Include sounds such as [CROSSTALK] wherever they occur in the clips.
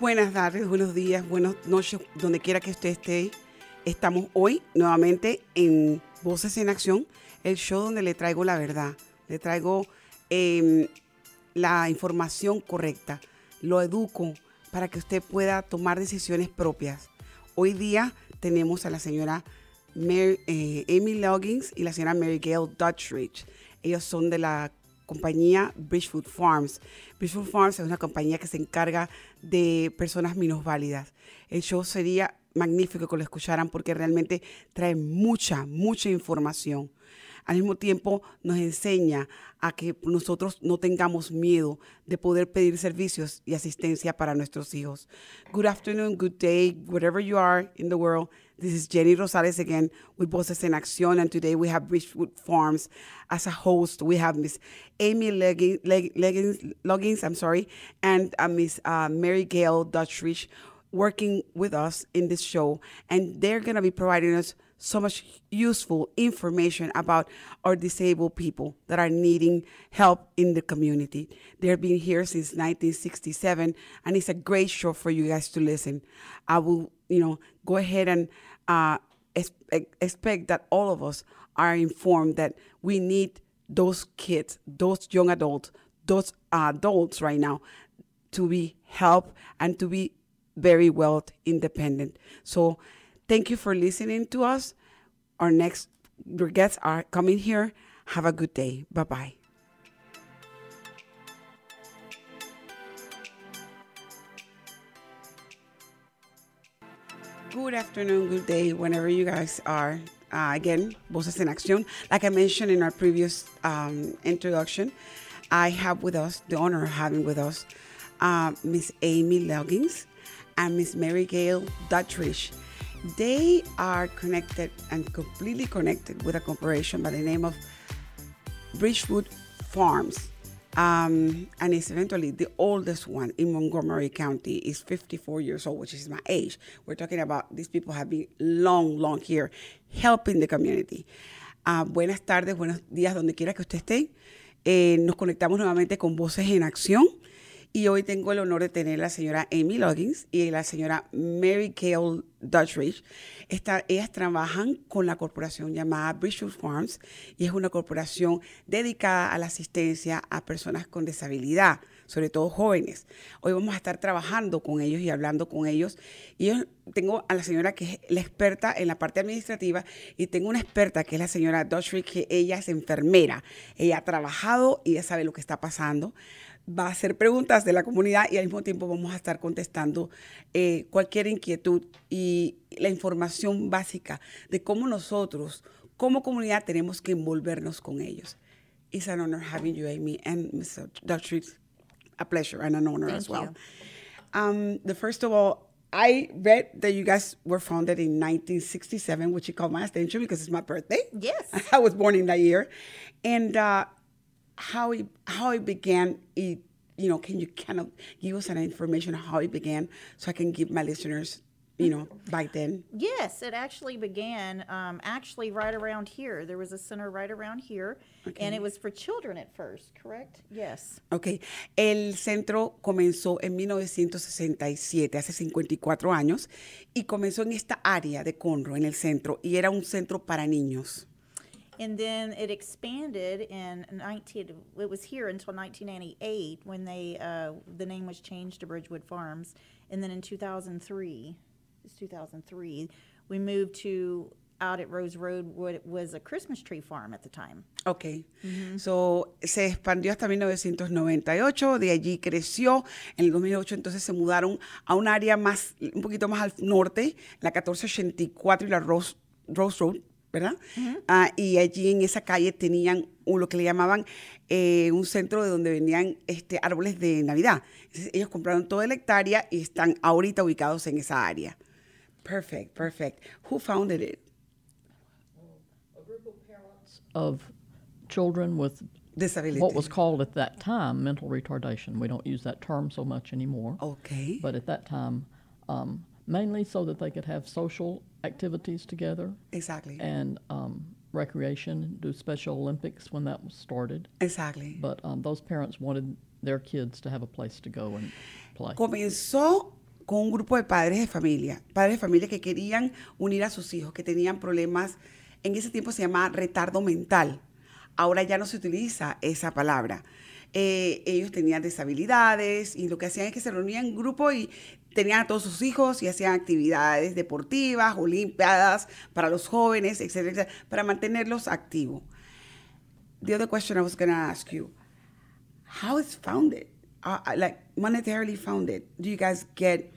Buenas tardes, buenos días, buenas noches, donde quiera que usted esté. Estamos hoy nuevamente en Voces en Acción, el show donde le traigo la verdad, le traigo em, la información correcta, lo educo para que usted pueda tomar decisiones propias. Hoy día tenemos a la señora Mary- eh, Amy Loggins y la señora Mary Gail Dutchridge. Ellos son de la compañía Bridgefoot Farms. Bridgefoot Farms es una compañía que se encarga de personas minusválidas. El show sería magnífico que lo escucharan porque realmente trae mucha, mucha información. Al mismo tiempo nos enseña a que nosotros no tengamos miedo de poder pedir servicios y asistencia para nuestros hijos. Good afternoon, good day, wherever you are in the world. This is Jenny Rosales again with Voces en Acción, and today we have Bridgewood Farms as a host. We have Miss Amy Leggins, Leg, Leggins, Loggins, I'm sorry, and uh, Miss uh, Mary Gail Dutchrich working with us in this show, and they're going to be providing us so much useful information about our disabled people that are needing help in the community. They've been here since 1967, and it's a great show for you guys to listen. I will, you know, go ahead and uh, ex- ex- expect that all of us are informed that we need those kids, those young adults, those adults right now to be helped and to be very well independent. So thank you for listening to us. Our next guests are coming here. Have a good day. Bye bye. Good afternoon, good day, whenever you guys are. Uh, again, Voces en Acción. Like I mentioned in our previous um, introduction, I have with us the honor of having with us uh, Miss Amy Loggins and Miss Mary Gail Duttrich. They are connected and completely connected with a corporation by the name of Bridgewood Farms. Um, and it's eventually the oldest one in Montgomery County is 54 years old, which is my age. We're talking about these people have been long, long here helping the community. Ah, buenas tardes, buenos días, donde quiera que usted esté. Eh, nos conectamos nuevamente con Voces en Acción y hoy tengo el honor de tener a la señora Amy Loggins y la señora Mary Kale Dutchridge. Esta- ellas trabajan con la corporación llamada Bridgewood Farms y es una corporación dedicada a la asistencia a personas con disabilidad, sobre todo jóvenes. Hoy vamos a estar trabajando con ellos y hablando con ellos. Y yo tengo a la señora que es la experta en la parte administrativa y tengo una experta que es la señora Dutchridge, que ella es enfermera. Ella ha trabajado y ella sabe lo que está pasando va a hacer preguntas de la comunidad y al mismo tiempo vamos a estar contestando eh, cualquier inquietud y la información básica de cómo nosotros, como comunidad, tenemos que envolvernos con ellos. It's an honor having you, Amy, and Mr. Dutch. A pleasure and an honor Thank as well. you. Um, the first of all, I read that you guys were founded in 1967, which you caught my attention because it's my birthday. Yes. [LAUGHS] I was born in that year, and uh, how it how it began. It, you know, can you kind of give us an information on how it began, so I can give my listeners, you know, back then. Yes, it actually began um, actually right around here. There was a center right around here, and it was for children at first, correct? Yes. Ok, el centro comenzó en 1967, hace 54 años, y comenzó en esta área de Conroe, en el centro, y era un centro para niños. And then it expanded in 19, it was here until 1998 when they, uh, the name was changed to Bridgewood Farms. and then in 2003, it's 2003, we moved to out at Rose Road, what was a Christmas tree farm at the time. Ok. So, se expandió hasta 1998, de allí creció. En el 2008 entonces se mudaron a un área más, un poquito más al norte, la 1484 y la Rose, Rose Road, ¿verdad? Ah, y allí en esa calle tenían un- lo que le llamaban eh, un centro de donde vendían este, árboles de Navidad. Entonces, ellos compraron toda la hectárea y están ahorita ubicados en esa área. Perfect, perfect. Who founded it? of children with Disability. what was called at that time mental retardation. We don't use that term so much anymore. Okay. But at that time, um, mainly so that they could have social activities together Exactly. and um, recreation, do Special Olympics when that was started. Exactly. But um, those parents wanted their kids to have a place to go and play. Comenzó con un grupo de padres de familia, padres de familia que querían unir a sus hijos, que tenían problemas, en ese tiempo se llamaba retardo mental, ahora ya no se utiliza esa palabra. Eh, ellos tenían deshabilidades y lo que hacían es que se reunían en grupo y tenían a todos sus hijos y hacían actividades deportivas, olimpiadas para los jóvenes, etcétera, etcétera, para mantenerlos activos. The other question I was going to ask you, how it's founded, uh, uh, like monetarily founded. Do you guys get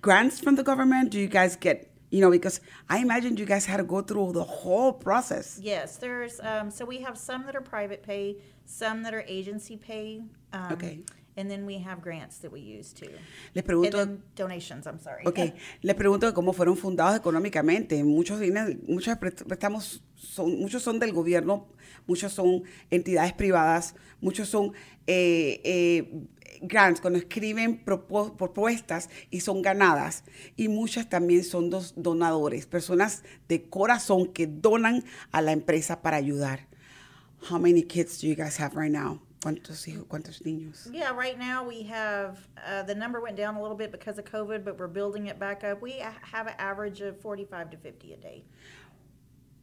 grants from the government? Do you guys get, you know, because I imagine you guys had to go through the whole process. Yes, there's, um, so we have some that are private pay, some that are agency pay. um, Okay. And then we have grants that we use too. Les And pregunto, then donations, I'm sorry. ok, [LAUGHS] les pregunto cómo fueron fundados económicamente. Muchos muchos préstamos son, muchos son del gobierno, muchos son entidades privadas, muchos son eh, eh, grants, cuando escriben propuestas y son ganadas. Y muchas también son dos donadores, personas de corazón que donan a la empresa para ayudar. How many kids do you guys have right now? ¿Cuántos hijos, cuántos niños? Yeah, right now we have, uh, the number went down a little bit because of COVID, but we're building it back up. We have an average of 45 to 50 a day.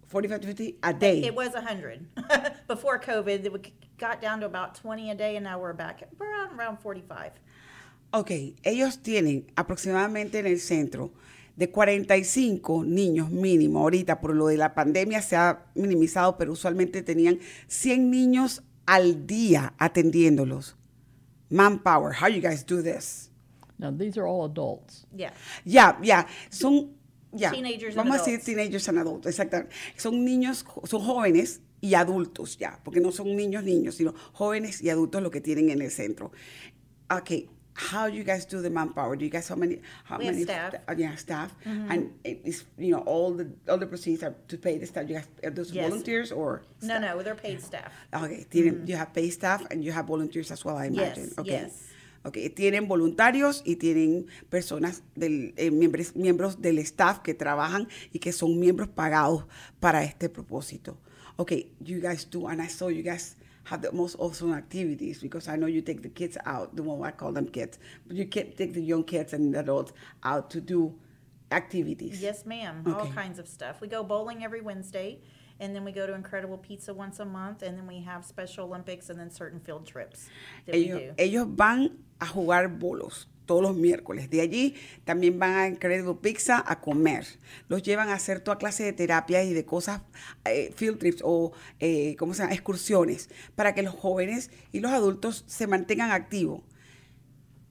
45 to 50 a day. It was 100 [LAUGHS] before COVID. It got down to about 20 a day, and now we're back at around, around 45. Ok, ellos tienen aproximadamente en el centro de 45 niños mínimo. Ahorita por lo de la pandemia se ha minimizado, pero usualmente tenían 100 niños al día atendiéndolos. Manpower, how you guys do this? Now, these are all adults. Yeah. Ya, ya, son ya. Teenagers and Vamos a decir adults. teenagers and adults, exactamente. Son niños, son jóvenes y adultos ya, porque no son niños niños, sino jóvenes y adultos lo que tienen en el centro. Okay, how do you guys do the manpower? Do you guys how many how We many staff. Mm-hmm. uh, yeah, staff and it's you know all the all the proceeds are to pay the staff. You guys are those Yes. volunteers or No, no, they're paid staff. Okay, tienen, you have paid staff and you have volunteers as well, I imagine. Yes, okay. yes. Okay, tienen voluntarios y tienen personas del eh, miembros, miembros del staff que trabajan y que son miembros pagados para este propósito. Okay, you guys do, and I saw you guys have the most awesome activities because I know you take the kids out, the one I call them kids, but you can take the young kids and adults out to do activities. Yes, ma'am. All kinds of stuff. We go bowling every Wednesday, and then we go to Incredible Pizza once a month, and then we have Special Olympics and then certain field trips that ellos, we do. ellos van a jugar bolos todos los miércoles. De allí también van a Incredible Pizza a comer. Los llevan a hacer toda clase de terapias y de cosas, eh, field trips o, eh, ¿cómo se llama? Excursiones, para que los jóvenes y los adultos se mantengan activos.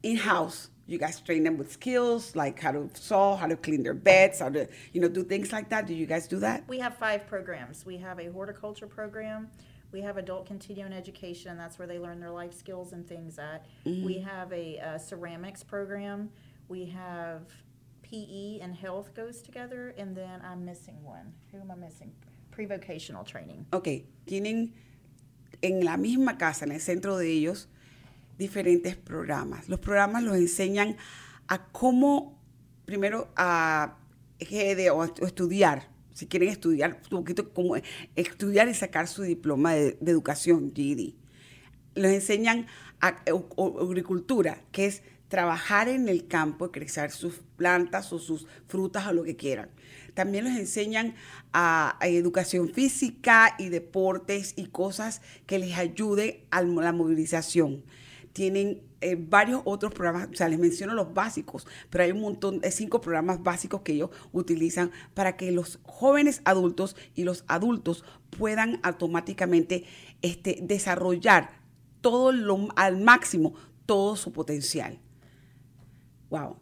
In-house, you guys train them with skills like how to sew, how to clean their beds, how to, you know, do things like that. Do you guys do that? We have five programs. We have a horticulture program. We have adult continuing education, and that's where they learn their life skills and things at. We have a, uh ceramics program. We have PE and health goes together, and then I'm missing one. Who am I missing? Pre-vocational training. Ok, tienen en la misma casa, en el centro de ellos, diferentes programas. Los programas los enseñan a cómo, primero, a GED o, a- estudiar, si quieren estudiar, un poquito como estudiar y sacar su diploma de, educación, GED. Los enseñan a, agricultura, que es trabajar en el campo, crecer sus plantas o sus frutas o lo que quieran. También los enseñan a, a educación física y deportes y cosas que les ayude a la movilización. Tienen eh, varios otros programas, o sea, les menciono los básicos, pero hay un montón de cinco programas básicos que ellos utilizan para que los jóvenes adultos y los adultos puedan automáticamente este, desarrollar todo lo, al máximo todo su potencial. Wow.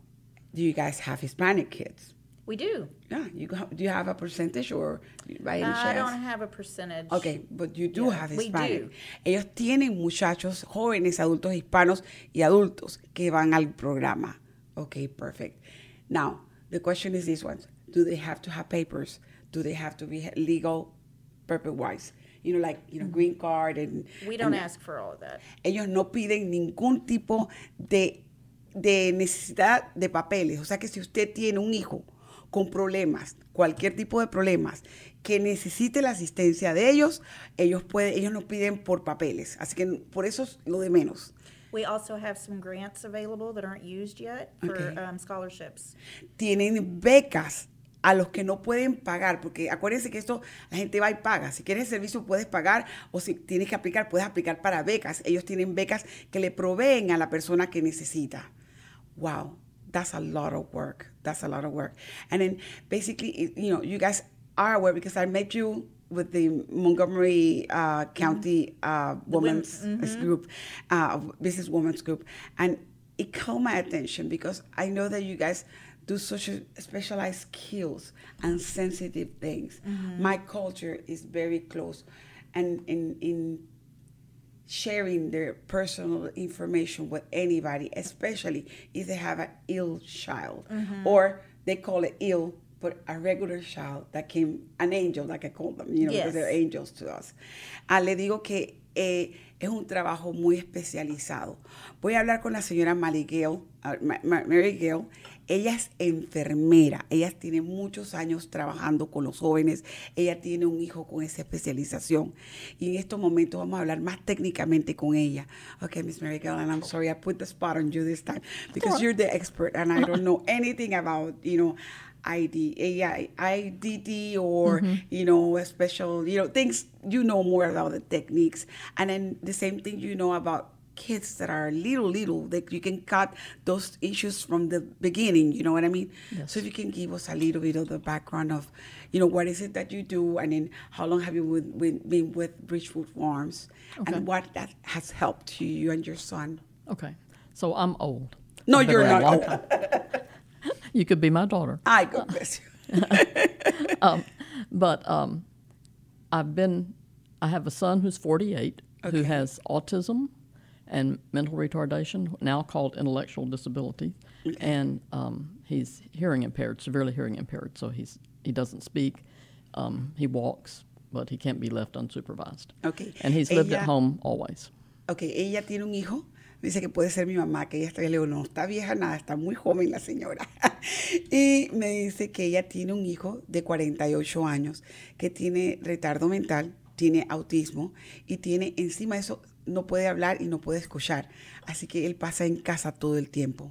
Do you guys have Hispanic kids? We do. Yeah, you do you have a percentage or by any I chance? don't have a percentage. Okay, but you do Yeah, have we Hispanic. do. Ellos tienen muchachos jóvenes, adultos hispanos y adultos que van al programa. Okay, perfect. Now, the question is this one. Do they have to have papers? Do they have to be legal purpose-wise? You know, like, you know, green card and... Mm-hmm. We don't and- ask for all of that. ellos no piden ningún tipo de, de necesidad de papeles. O sea que si usted tiene un hijo con problemas, cualquier tipo de problemas, que necesite la asistencia de ellos, ellos, pueden, ellos no piden por papeles. Así que por eso es lo de menos. We also have some grants available that aren't used yet for Okay. um, scholarships. Tienen becas a los que no pueden pagar, porque acuérdense que esto la gente va y paga. Si quieres el servicio puedes pagar o si tienes que aplicar, puedes aplicar para becas. Ellos tienen becas que le proveen a la persona que necesita. Wow, that's a lot of work. That's a lot of work. And then basically, you know, you guys are aware because I met you with the Montgomery uh, County uh, Women's Group, uh, Business Women's Group, and it caught my attention because I know that you guys do such specialized skills and sensitive things. My culture is very close, and in in sharing their personal information with anybody, especially if they have an ill child, or they call it ill, but a regular child that came, an angel, like I call them, you know, because they're angels to us. Ah, le digo que eh, es un trabajo muy especializado. Voy a hablar con la señora Mary Gale, ah, Ma- Ma- Mary Gale. Ella es enfermera, ella tiene muchos años trabajando con los jóvenes, ella tiene un hijo con esa especialización y en estos momentos vamos a hablar más técnicamente con ella. Okay, Miss Mary Gale, and I'm sorry I put the spot on you this time because you're the expert and I don't know [LAUGHS] anything about, you know, ID, AI, IDD or, you know, a special, you know, things you know more about the techniques. And then the same thing you know about kids that are little, little, that you can cut those issues from the beginning, you know what I mean? So if you can give us a little bit of the background of, you know, what is it that you do and then how long have you with, with, been with Bridgewood Farms Okay. and what that has helped you, you and your son? Okay. So I'm old. No, I've you're not old. [LAUGHS] You could be my daughter. I God bless you. [LAUGHS] But um, I've been, I have a son who's 48 who has autism and mental retardation, now called intellectual disability. And um, he's hearing impaired, severely hearing impaired. So he's, he doesn't speak, um, he walks, but he can't be left unsupervised. Okay. And he's lived Ella- at home always. Ok, ella tiene un hijo, dice que puede ser mi mamá, que ella está, le digo, no está vieja nada, está muy joven la señora. [LAUGHS] y me dice que ella tiene un hijo de 48 años que tiene retardo mental, tiene autismo y tiene encima de eso, no puede hablar y no puede escuchar. Así que él pasa en casa todo el tiempo.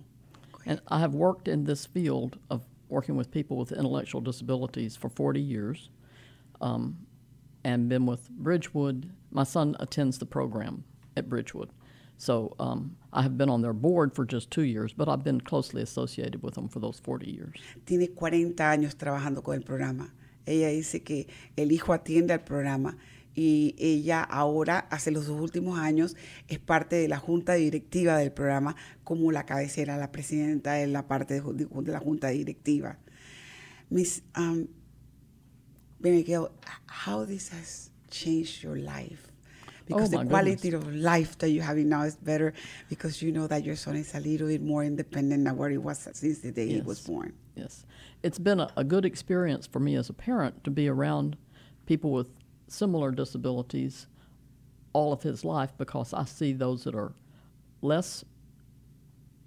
And I have worked in this field of working with people with intellectual disabilities for 40 years um, and been with Bridgewood. My son attends the program at Bridgewood. So um, I have been on their board for just two years, but I've been closely associated with them for those 40 years. Tiene 40 años trabajando con el programa. Ella dice que el hijo atiende al programa y ella ahora, hace los dos últimos años, es parte de la junta directiva del programa como la cabecera, la presidenta de la parte de, de la junta directiva. Miss um, Gail, how this has changed your life? Because Oh, my the quality goodness. of life that you have now is better because you know that your son is a little bit more independent than what he was since the day he was born. Yes. It's been a, a good experience for me as a parent to be around people with similar disabilities all of his life because I see those that are less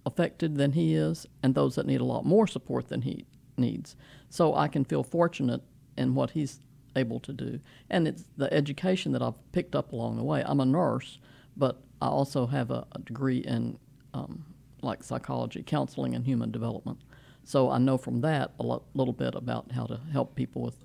affected than he is and those that need a lot more support than he needs. So I can feel fortunate in what he's able to do. And it's the education that I've picked up along the way. I'm a nurse, but I also have a, a degree in um, like psychology, counseling, and human development. So I know from that a lo- little bit about how to help people with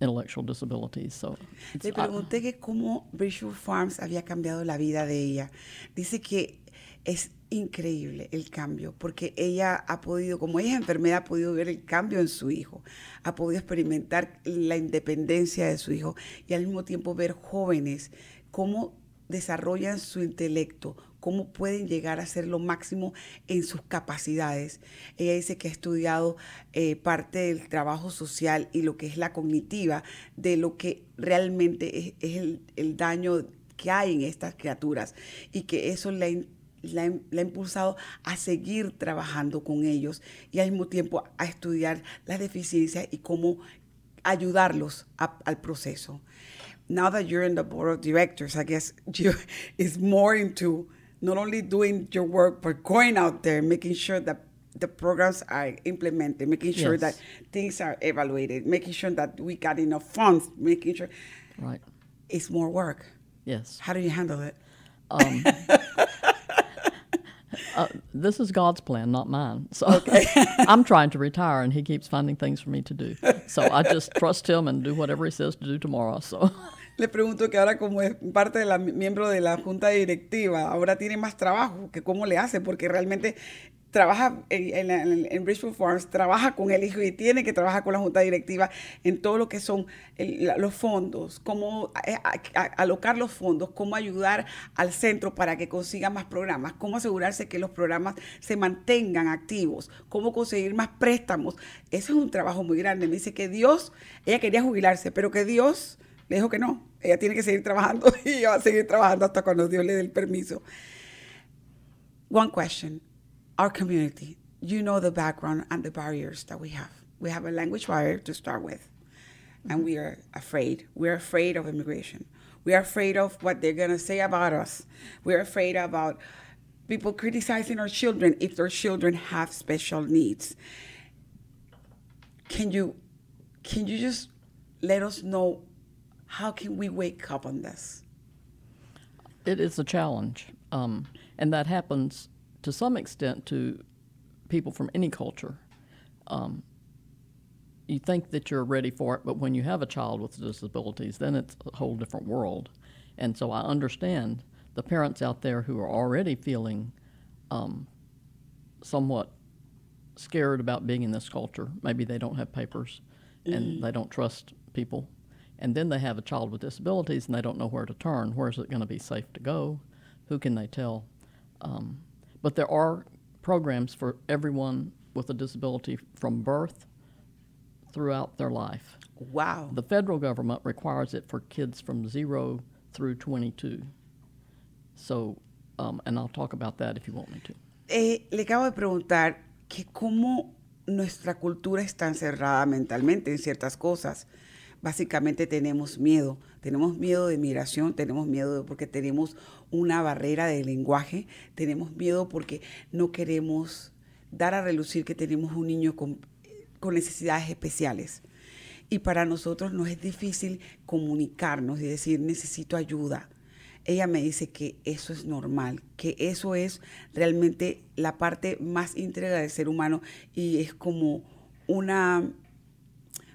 intellectual disabilities. So Le I- pregunté que cómo Bridgewood Farms había cambiado la vida de ella. Dice que es increíble el cambio, porque ella ha podido, como ella es enfermera, ha podido ver el cambio en su hijo, ha podido experimentar la independencia de su hijo y al mismo tiempo ver jóvenes cómo desarrollan su intelecto, cómo pueden llegar a ser lo máximo en sus capacidades. Ella dice que ha estudiado eh, parte del trabajo social y lo que es la cognitiva, de lo que realmente es, es el, el daño que hay en estas criaturas y que eso la, la, ha impulsado a seguir trabajando con ellos y al mismo tiempo a estudiar las deficiencias y cómo ayudarlos a, al proceso. Now that you're in the board of directors, I guess you [LAUGHS] is more into not only doing your work but going out there, making sure that the programs are implemented, making sure Yes. that things are evaluated, making sure that we got enough funds, making sure Right. it's more work. Yes. How do you handle it? Um, [LAUGHS] uh, this is God's plan, not mine. So [LAUGHS] I'm trying to retire, and He keeps finding things for me to do. So I just trust Him and do whatever He says to do tomorrow. So Le pregunto que ahora como es parte de la miembro de la junta directiva, ahora tiene más trabajo, que cómo le hace, porque realmente trabaja en, en, en, Bridgeport Farms, trabaja con el hijo y tiene que trabajar con la junta directiva en todo lo que son los fondos, cómo a- alocar los fondos, cómo ayudar al centro para que consiga más programas, cómo asegurarse que los programas se mantengan activos, cómo conseguir más préstamos. Eso es un trabajo muy grande. Me dice que Dios, ella quería jubilarse, pero que Dios le dijo que no, ella tiene que seguir trabajando [LAUGHS] y ella va a seguir trabajando hasta cuando Dios le dé el permiso. One question. Our community, you know the background and the barriers that we have. We have a language barrier to start with, and we are afraid. We're afraid of immigration. We are afraid of what they're going to say about us. We're afraid about people criticizing our children if their children have special needs. Can you can you just let us know how can we wake up on this? it is a challenge, um, and that happens to some extent to people from any culture. Um, you think that you're ready for it, but when you have a child with disabilities, then it's a whole different world. And so I understand the parents out there who are already feeling um, somewhat scared about being in this culture. Maybe they don't have papers and they don't trust people. And then they have a child with disabilities and they don't know where to turn. Where's it going to be safe to go? Who can they tell? Um, but there are programs for everyone with a disability from birth throughout their life. Wow. The federal government requires it for kids from zero through 22. So, um, and I'll talk about that if you want me to. Eh, le acabo de preguntar que cómo nuestra cultura está encerrada mentalmente en ciertas cosas. Básicamente tenemos miedo, tenemos miedo de migración, tenemos miedo porque tenemos una barrera de lenguaje, tenemos miedo porque no queremos dar a relucir que tenemos un niño con, con necesidades especiales. Y para nosotros nos es difícil comunicarnos y decir necesito ayuda. Ella me dice que eso es normal, que eso es realmente la parte más íntegra del ser humano y es como una,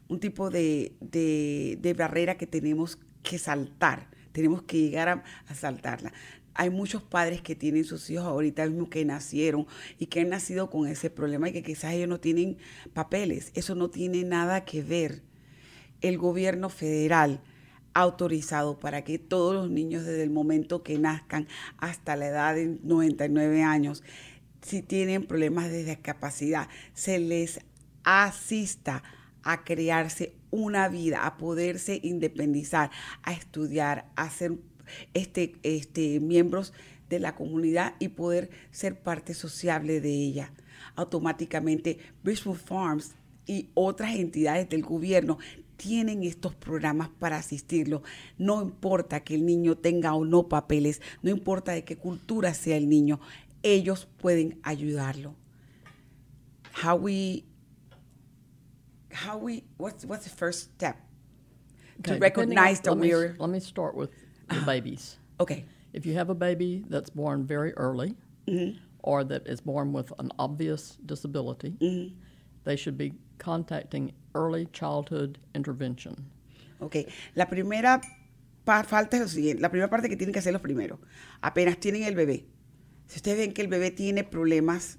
un tipo de, de- barrera que tenemos que saltar, tenemos que llegar a, a saltarla. Hay muchos padres que tienen sus hijos ahorita mismo que nacieron y que han nacido con ese problema y que quizás ellos no tienen papeles. Eso no tiene nada que ver. El gobierno federal ha autorizado para que todos los niños desde el momento que nazcan hasta la edad de 99 años, si tienen problemas de discapacidad, se les asista a crearse una vida, a poderse independizar, a estudiar, a ser este, este, miembros de la comunidad y poder ser parte sociable de ella. Automáticamente, Bridgewood Farms y otras entidades del gobierno tienen estos programas para asistirlo. No importa que el niño tenga o no papeles, no importa de qué cultura sea el niño, ellos pueden ayudarlo. How we, how we, what's, what's the first step to Okay, recognize that we're, let me start with the babies. okay, If you have a baby that's born very early Mm-hmm. or that is born with an obvious disability, Mm-hmm. they should be contacting early childhood intervention. ok. La primera falta es lo siguiente, la primera parte que tienen que hacer los primeros, apenas tienen el bebé, Si ustedes ven que el bebé tiene problemas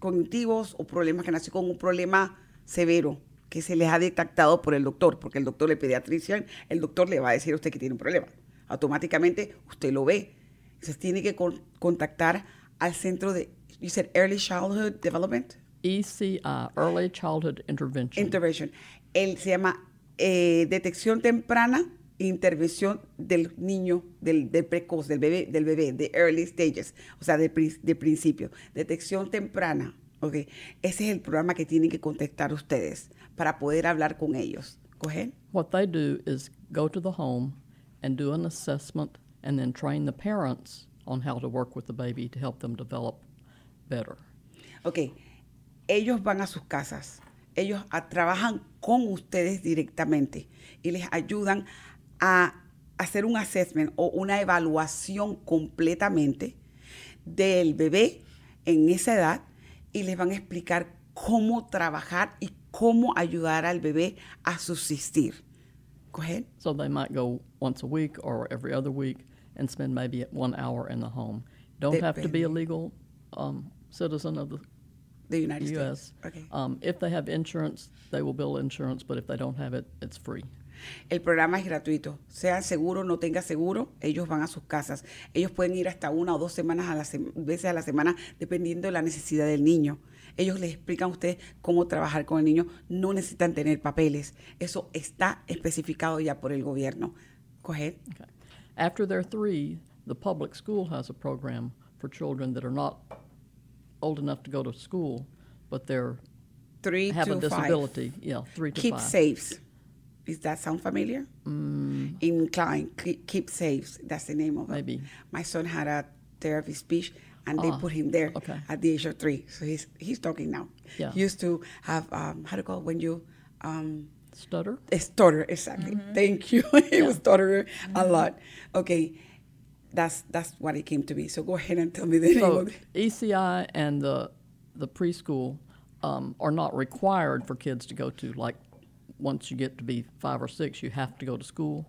cognitivos o problemas que nació con un problema severo que se les ha detectado por el doctor, porque el doctor, el pediatrician, el doctor le va a decir a usted que tiene un problema. Automáticamente usted lo ve. Entonces tiene que con- contactar al centro de, you said Early Childhood Development ECI, Early Childhood Intervention. Intervention. Él se llama eh, detección temprana intervención del niño, del, del precoz, del bebé, del bebé, de early stages, o sea, de, de principio. Detección temprana, ¿ok? Ese es el programa que tienen que contestar ustedes para poder hablar con ellos. ¿Go ahead. what they do is go to the home and do an assessment and then train the parents on how to work with the baby to help them develop better. Ok, ellos van a sus casas, ellos a- trabajan con ustedes directamente y les ayudan a hacer un assessment o una evaluación completamente del bebé en esa edad y les van a explicar cómo trabajar y cómo ayudar al bebé a subsistir. Go ahead. So they might go once a week or every other week and spend maybe one hour in the home. Don't have to be a Depende. legal um, citizen of the The United U.S. States. Okay. Um, if they have insurance, they will bill insurance, but if they don't have it, it's free. El programa es gratuito. Sea seguro, no tenga seguro, ellos van a sus casas. Ellos pueden ir hasta una o dos semanas a la veces a la semana, dependiendo de la necesidad del niño. Ellos les explican a ustedes cómo trabajar con el niño. No necesitan tener papeles. Eso está especificado ya por el gobierno. Go ahead. Okay. After they're three, the public school has a program for children that are not old enough to go to school, but they're Three have a five. disability. Yeah, three to Keep five. saves. Does that sound familiar? Mm. In Klein, Keep, keep saves. That's the name of it. Maybe. My son had a therapy speech, and they Ah, put him there okay. at the age of three. So he's he's talking now. Yeah. He used to have um, how to call it when you um, Stutter. a stutter exactly. Thank you. [LAUGHS] he was stuttering a lot. Okay, that's that's what it came to be. So go ahead and tell me the name So of. ECI and the the preschool um, are not required for kids to go to. Like once you get to be five or six, you have to go to school.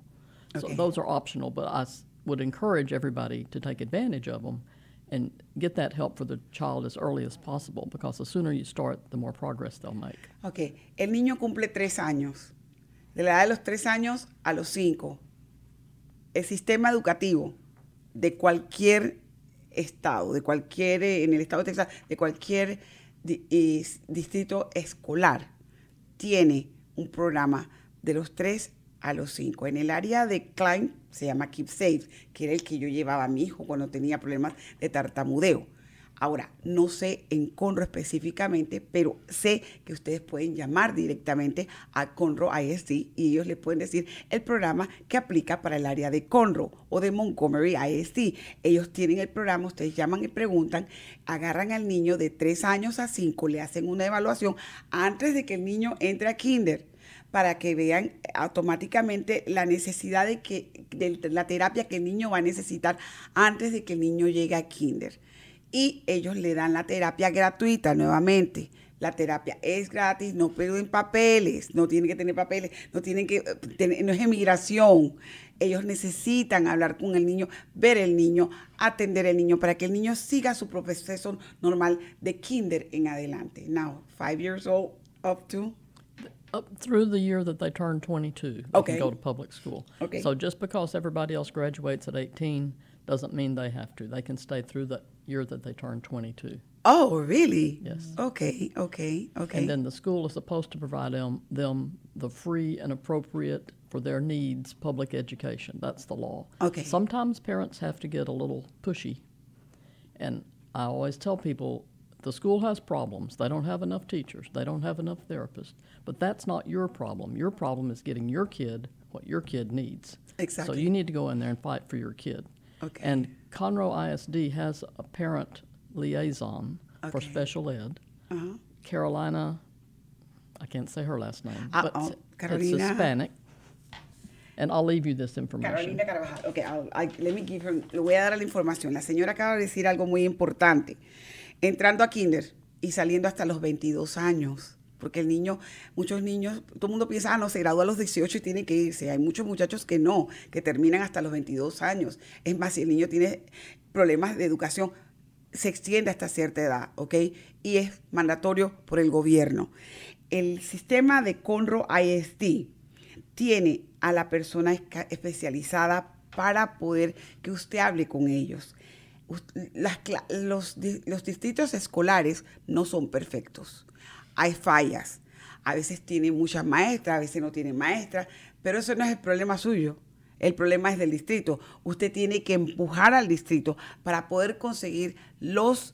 So Okay. those are optional, but I would encourage everybody to take advantage of them and get that help for the child as early as possible because the sooner you start, the more progress they'll make. Ok, el niño cumple tres años. De la edad de los tres años a los cinco. El sistema educativo de cualquier estado, de cualquier, eh, en el estado de Texas, de cualquier di- is- distrito escolar, tiene un programa de los tres a los cinco. En el área de Klein se llama Keep Safe, que era el que yo llevaba a mi hijo cuando tenía problemas de tartamudeo. Ahora, no sé en Conro específicamente, pero sé que ustedes pueden llamar directamente a Conro ISD y ellos les pueden decir el programa que aplica para el área de Conro o de Montgomery ISD. Ellos tienen el programa, ustedes llaman y preguntan, agarran al niño de 3 años a 5, le hacen una evaluación antes de que el niño entre a kinder para que vean automáticamente la necesidad de que de la terapia que el niño va a necesitar antes de que el niño llegue a kinder. Y ellos le dan la terapia gratuita nuevamente. La terapia es gratis, no piden papeles, no tienen que tener papeles, no tienen que eh, no es emigración. Ellos necesitan hablar con el niño, ver el niño, atender al niño para que el niño siga su proceso normal de kinder en adelante. Now, five years old up to Up through the year that they turn 22, they Okay. can go to public school. Okay. So just because everybody else graduates at 18 doesn't mean they have to. They can stay through the year that they turn 22. Oh, really? Yes. Okay, okay, okay. And then the school is supposed to provide them, them the free and appropriate for their needs public education. That's the law. Okay. Sometimes parents have to get a little pushy. And I always tell people the school has problems. They don't have enough teachers, they don't have enough therapists. But that's not your problem. Your problem is getting your kid what your kid needs. Exactly. So you need to go in there and fight for your kid. Okay. And Conroe ISD has a parent liaison for special ed. Uh-huh. Carolina, I can't say her last name, Uh-oh, but it's- Carolina. it's Hispanic. And I'll leave you this information. Carolina Carvajal. Ok, I'll- I- let me give her- le voy a dar la información. La señora acaba de decir algo muy importante. Entrando a kinder y saliendo hasta los 22 años. Porque el niño, muchos niños, todo el mundo piensa, ah, no, se gradúa a los 18 y tiene que irse. Hay muchos muchachos que no, que terminan hasta los 22 años. Es más, si el niño tiene problemas de educación, se extiende hasta cierta edad, ¿ok? Y es mandatorio por el gobierno. El sistema de Conro ISD tiene a la persona especializada para poder que usted hable con ellos. Los, los distritos escolares no son perfectos. Hay fallas. A veces tienen muchas maestras, a veces no tienen maestras, pero eso no es el problema suyo. El problema es del distrito. Usted tiene que empujar al distrito para poder conseguir los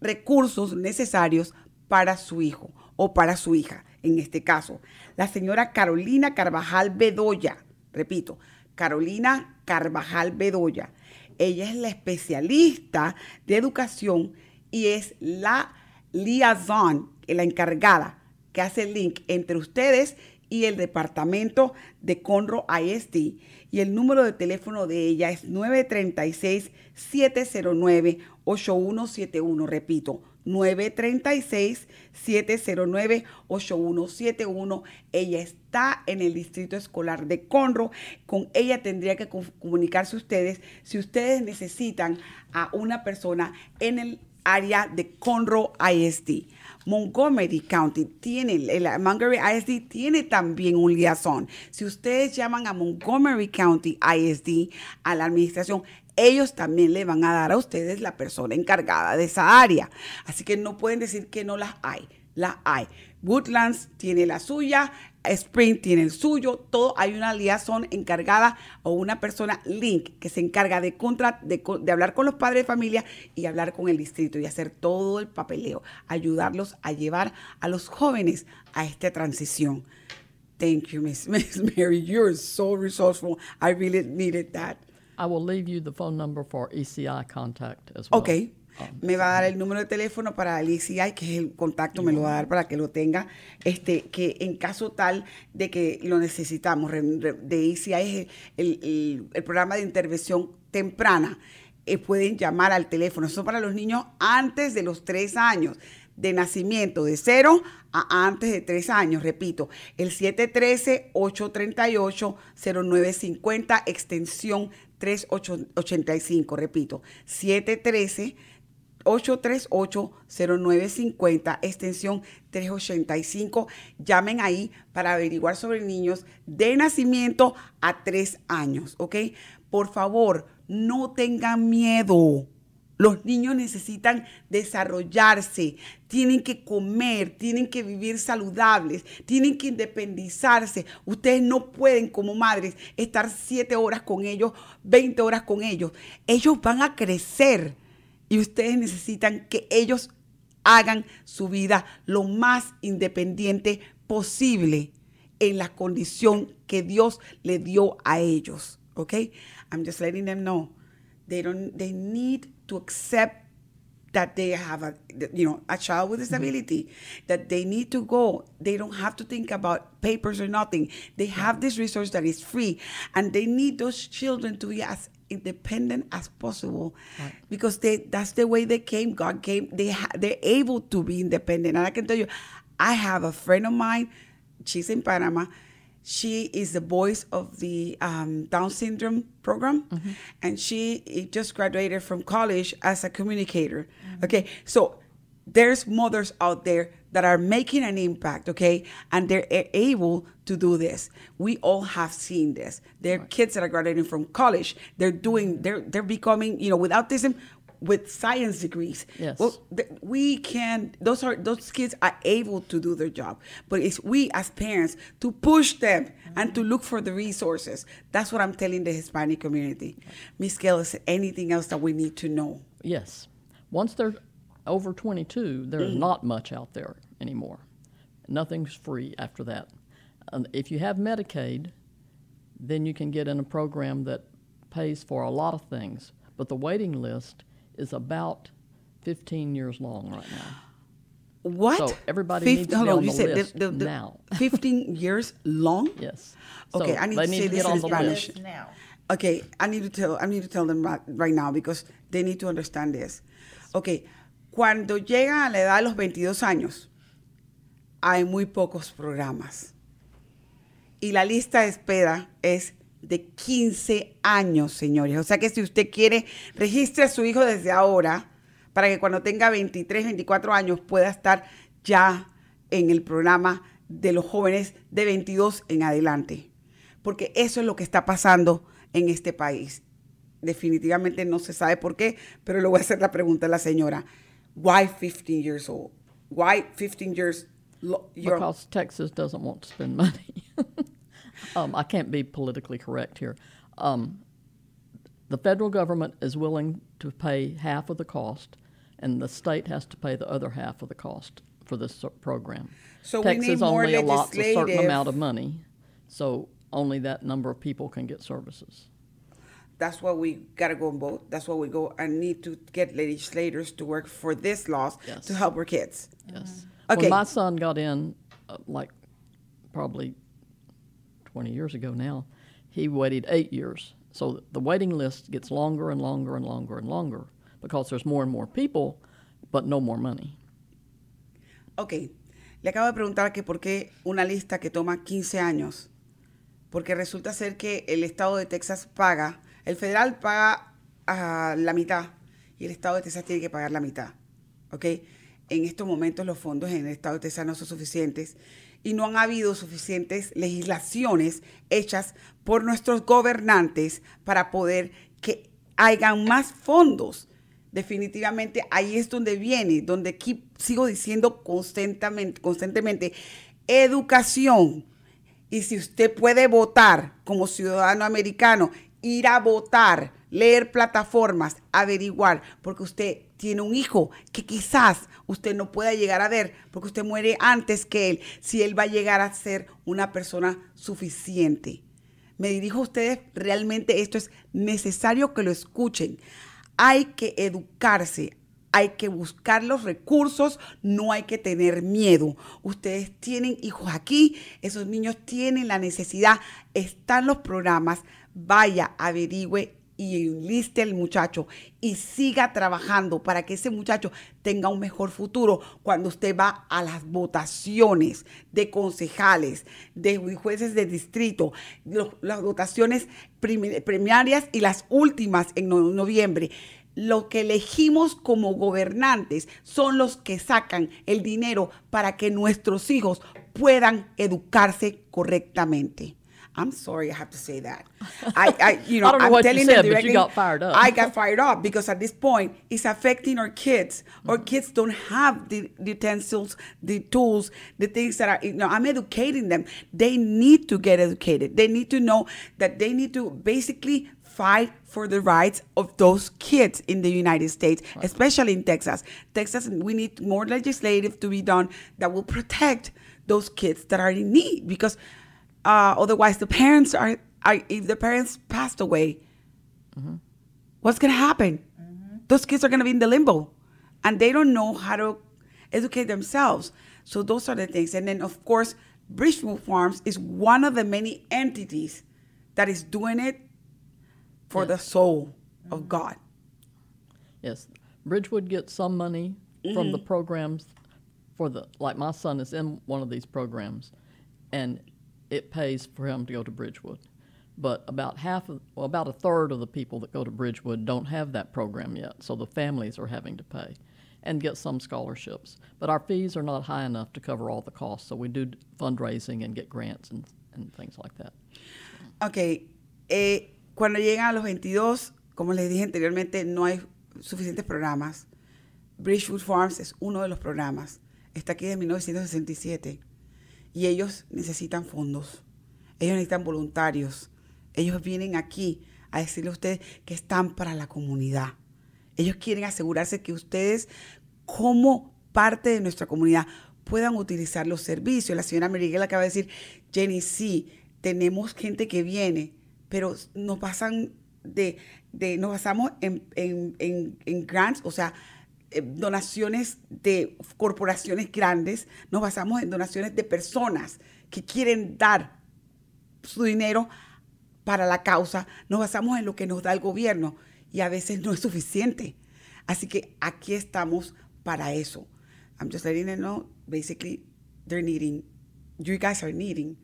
recursos necesarios para su hijo o para su hija. En este caso, la señora Carolina Carvajal Bedoya, repito, Carolina Carvajal Bedoya. Ella es la especialista de educación y es la liaison, la encargada que hace el link entre ustedes y el departamento de Conro ISD. Y el número de teléfono de ella es 936-709-8171. Repito, 936-709-8171. Ella está en el distrito escolar de Conro. Con ella tendría que co- comunicarse ustedes si ustedes necesitan a una persona en el área de Conroe ISD. Montgomery County tiene, el Montgomery ISD tiene también un liaison. Si ustedes llaman a Montgomery County ISD, a la administración, ellos también le van a dar a ustedes la persona encargada de esa área. Así que no pueden decir que no las hay, las hay. Woodlands tiene la suya, Spring tiene el suyo, todo hay una liaison encargada o una persona link que se encarga de, contra, de, de hablar con los padres de familia y hablar con el distrito y hacer todo el papeleo, ayudarlos a llevar a los jóvenes a esta transición. Thank you, Miss, [LAUGHS] Miss Mary. You're so resourceful. I really needed that. I will leave you the phone number for ECI contact as well. Ok. Me va a dar el número de teléfono para el ECI, que es el contacto, me lo va a dar para que lo tenga. Este, que en caso tal de que lo necesitamos, de ECI es el, el- el programa de intervención temprana. Eh, pueden llamar al teléfono. Eso para los niños antes de los tres años de nacimiento, de cero a antes de tres años, repito, el 713-838-0950, extensión 385, repito, 713 838-0950, extensión 385. Llamen ahí para averiguar sobre niños de nacimiento a tres años, ¿ok? Por favor, no tengan miedo. Los niños necesitan desarrollarse, tienen que comer, tienen que vivir saludables, tienen que independizarse. Ustedes no pueden como madres estar siete horas con ellos, 20 horas con ellos. Ellos van a crecer y ustedes necesitan que ellos hagan su vida lo más independiente posible en la condición que Dios le dio a ellos. ¿Ok? I'm just letting them know. They don't they need to accept that they have a you know a child with mm-hmm. disability that they need to go. They don't have to think about papers or nothing. They have this resource that is free and they need those children to be as independent as possible because they that's the way they came. God came they ha- they're able to be independent. And i can tell you i have a friend of mine she's in panama she is the voice of the um, Down syndrome program, and she eh, just graduated from college as a communicator. Okay, so there's mothers out there that are making an impact, okay, and they're able to do this. We all have seen this. There are kids that are graduating from college. They're doing. They're they're becoming. You know, with autism. With science degrees, Yes. Well, th- we can those are those kids are able to do their job but it's we as parents to push them and to look for the resources that's what i'm telling the hispanic community miss gail is there anything else that we need to know Yes. Once they're over 22, there's mm. not much out there anymore. Nothing's free after that. And if you have Medicaid, then you can get in a program that pays for a lot of things. But the waiting list is about 15 years long right now. what So everybody needs to be on you the said list now. [LAUGHS] 15 years long Yes. Okay, I need to need say to this in the Spanish. now. Okay, I need to tell I need to tell them right, right now because they need to understand this. Okay, cuando llegan a la edad de los 22 años, hay muy pocos programas. Y la lista de espera es de 15 años, señores. O sea que si usted quiere, registre a su hijo desde ahora para que cuando tenga 23, 24 años pueda estar ya en el programa de los jóvenes de 22 en adelante. Porque eso es lo que está pasando en este país. Definitivamente no se sabe por qué, pero le voy a hacer la pregunta a la señora. Why 15 years old? Why 15 years? lo- because Texas doesn't want to spend money. [LAUGHS] um, I can't be politically correct here. Um, the federal government is willing to pay half of the cost, and the state has to pay the other half of the cost for this program. So we Texas need more only allots a certain amount of money, so only that number of people can get services. That's why we gotta go and vote. That's why we go and need to get legislators to work for this laws Yes. to help our kids. Yes. Okay. When my son got in, uh, like probably 20 years ago now, he waited eight years. So the waiting list gets longer and longer and longer and longer because there's more and more people, but no more money. Ok, le acabo de preguntar que por qué una lista que toma 15 años. Porque resulta ser que el estado de Texas paga, el federal paga la mitad y el estado de Texas tiene que pagar la mitad. ¿Ok? En estos momentos los fondos en el estado de Texas no son suficientes y no han habido suficientes legislaciones hechas por nuestros gobernantes para poder que hayan más fondos definitivamente ahí es donde viene, donde aquí sigo diciendo constantemente, constantemente, educación. Y si usted puede votar como ciudadano americano, ir a votar, leer plataformas, averiguar, porque usted tiene un hijo que quizás usted no pueda llegar a ver, porque usted muere antes que él, si él va a llegar a ser una persona suficiente. Me dirijo a ustedes, realmente esto es necesario que lo escuchen. Hay que educarse, hay que buscar los recursos, no hay que tener miedo. Ustedes tienen hijos aquí, esos niños tienen la necesidad, están los programas, vaya, averigüe y enliste al muchacho y siga trabajando para que ese muchacho tenga un mejor futuro cuando usted va a las votaciones de concejales, de jueces de distrito, las votaciones primarias y las últimas en no- noviembre. Lo que elegimos como gobernantes son los que sacan el dinero para que nuestros hijos puedan educarse correctamente. I'm sorry I have to say that. I, I [LAUGHS] you know, I I'm what you telling said, them but you directly. got fired up. I got fired up because at this point it's affecting our kids. Our mm-hmm. kids don't have the, the utensils, the tools, the things that are, you know, I'm educating them. They need to get educated. They need to know that they need to basically fight for the rights of those kids in the United States, especially in Texas. Texas, we need more legislative to be done that will protect those kids that are in need because uh, otherwise the parents are, are, if the parents passed away, what's going to happen? Those kids are going to be in the limbo and they don't know how to educate themselves. So those are the things. And then, of course, Bridgewood Farms is one of the many entities that is doing it for the soul of God. Yes, Bridgewood gets some money from the programs for the like my son is in one of these programs, and it pays for him to go to Bridgewood. But about half of well, about a third of the people that go to Bridgewood don't have that program yet, so the families are having to pay and get some scholarships. But our fees are not high enough to cover all the costs, so we do fundraising and get grants and, and things like that. Ok, eh, cuando llegan a los 22, como les dije anteriormente, no hay suficientes programas. Bridgewood Farms es uno de los programas. Está aquí desde 1967. Y ellos necesitan fondos. Ellos necesitan voluntarios. Ellos vienen aquí a decirle a ustedes que están para la comunidad. Ellos quieren asegurarse que ustedes, como parte de nuestra comunidad, puedan utilizar los servicios. La señora Miguel acaba de decir, Jenny, sí, tenemos gente que viene, pero nos pasan de, nos basamos en, en- en- en grants, o sea, donaciones de corporaciones grandes, nos basamos en donaciones de personas que quieren dar su dinero para la causa, nos basamos en lo que nos da el gobierno y a veces no es suficiente. Así que aquí estamos para eso. I'm just letting them know, basically, they're needing, you guys are needing,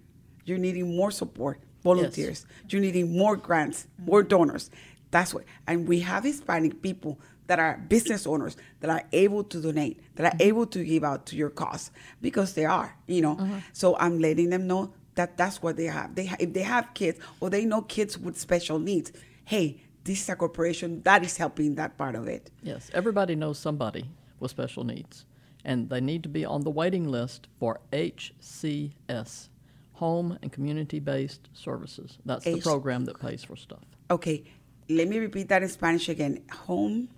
you're needing more support, volunteers, you're needing more grants, more donors. That's what, and we have Hispanic people that are business owners that are able to donate, that are able to give out to your cause because they are, you know. Uh-huh. So I'm letting them know that that's what they have. They ha- if they have kids or they know kids with special needs, hey, this is a corporation that is helping that part of it. Yes, everybody knows somebody with special needs, and they need to be on the waiting list for HCS, Home and Community Based Services. That's the program that pays for stuff. Okay, let me repeat that in Spanish again. Home